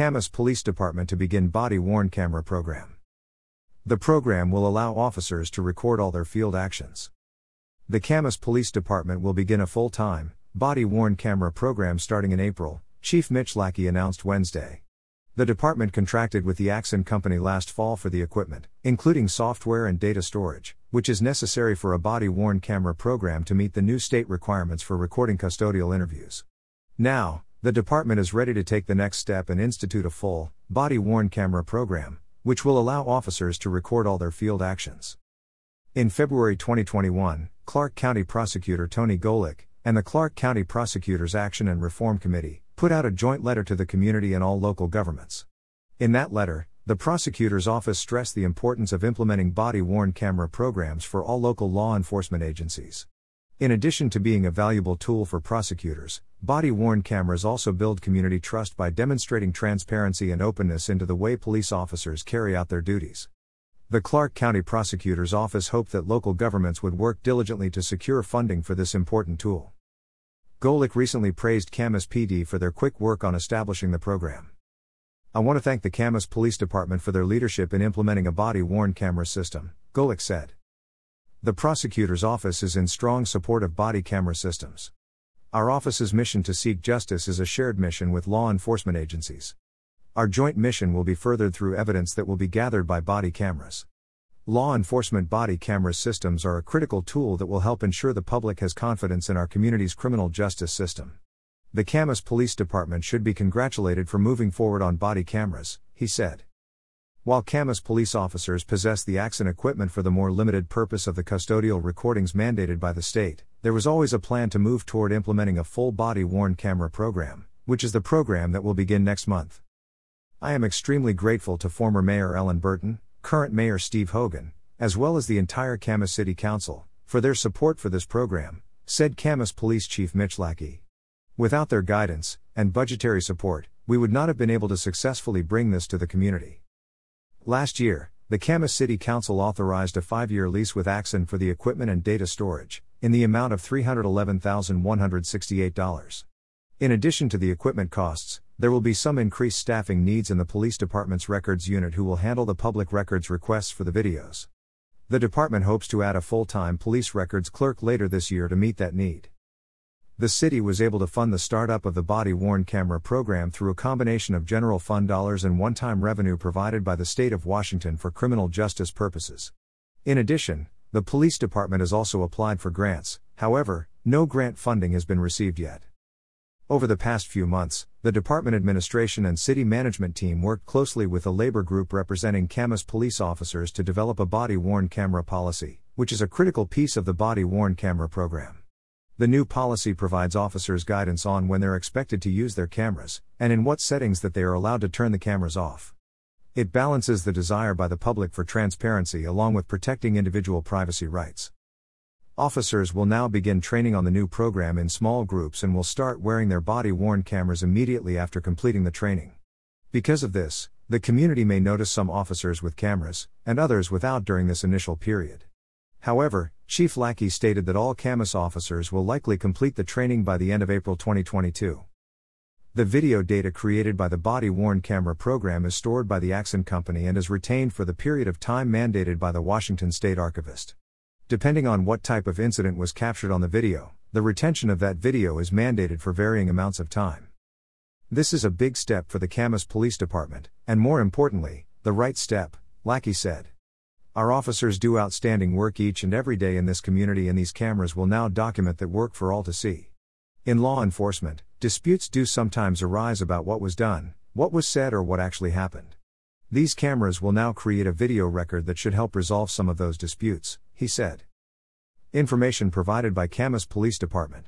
Camas Police Department to begin body worn camera program. The program will allow officers to record all their field actions. The Camas Police Department will begin a full time, body worn camera program starting in April, Chief Mitch Lackey announced Wednesday. The department contracted with the Axon Company last fall for the equipment, including software and data storage, which is necessary for a body worn camera program to meet the new state requirements for recording custodial interviews. Now, the department is ready to take the next step and institute a full, body worn camera program, which will allow officers to record all their field actions. In February 2021, Clark County Prosecutor Tony Golik and the Clark County Prosecutors Action and Reform Committee, put out a joint letter to the community and all local governments. In that letter, the prosecutor's office stressed the importance of implementing body worn camera programs for all local law enforcement agencies. In addition to being a valuable tool for prosecutors, body worn cameras also build community trust by demonstrating transparency and openness into the way police officers carry out their duties. The Clark County Prosecutor's Office hoped that local governments would work diligently to secure funding for this important tool. Golik recently praised Camas PD for their quick work on establishing the program. I want to thank the Camas Police Department for their leadership in implementing a body worn camera system, Golik said. The prosecutor's office is in strong support of body camera systems. Our office's mission to seek justice is a shared mission with law enforcement agencies. Our joint mission will be furthered through evidence that will be gathered by body cameras. Law enforcement body camera systems are a critical tool that will help ensure the public has confidence in our community's criminal justice system. The Camas Police Department should be congratulated for moving forward on body cameras, he said. While Camas police officers possess the Axon equipment for the more limited purpose of the custodial recordings mandated by the state, there was always a plan to move toward implementing a full body worn camera program, which is the program that will begin next month. I am extremely grateful to former Mayor Ellen Burton, current Mayor Steve Hogan, as well as the entire Camas City Council, for their support for this program, said Camas Police Chief Mitch Lackey. Without their guidance and budgetary support, we would not have been able to successfully bring this to the community. Last year, the Camas City Council authorized a five year lease with Axon for the equipment and data storage, in the amount of $311,168. In addition to the equipment costs, there will be some increased staffing needs in the police department's records unit who will handle the public records requests for the videos. The department hopes to add a full time police records clerk later this year to meet that need. The city was able to fund the startup of the body worn camera program through a combination of general fund dollars and one time revenue provided by the state of Washington for criminal justice purposes. In addition, the police department has also applied for grants, however, no grant funding has been received yet. Over the past few months, the department administration and city management team worked closely with a labor group representing Camas police officers to develop a body worn camera policy, which is a critical piece of the body worn camera program. The new policy provides officers guidance on when they're expected to use their cameras, and in what settings that they are allowed to turn the cameras off. It balances the desire by the public for transparency along with protecting individual privacy rights. Officers will now begin training on the new program in small groups and will start wearing their body worn cameras immediately after completing the training. Because of this, the community may notice some officers with cameras, and others without during this initial period. However, Chief Lackey stated that all CAMAS officers will likely complete the training by the end of April 2022. The video data created by the body worn camera program is stored by the Axon Company and is retained for the period of time mandated by the Washington State Archivist. Depending on what type of incident was captured on the video, the retention of that video is mandated for varying amounts of time. This is a big step for the Camas Police Department, and more importantly, the right step, Lackey said. Our officers do outstanding work each and every day in this community, and these cameras will now document that work for all to see. In law enforcement, disputes do sometimes arise about what was done, what was said, or what actually happened. These cameras will now create a video record that should help resolve some of those disputes, he said. Information provided by Camas Police Department.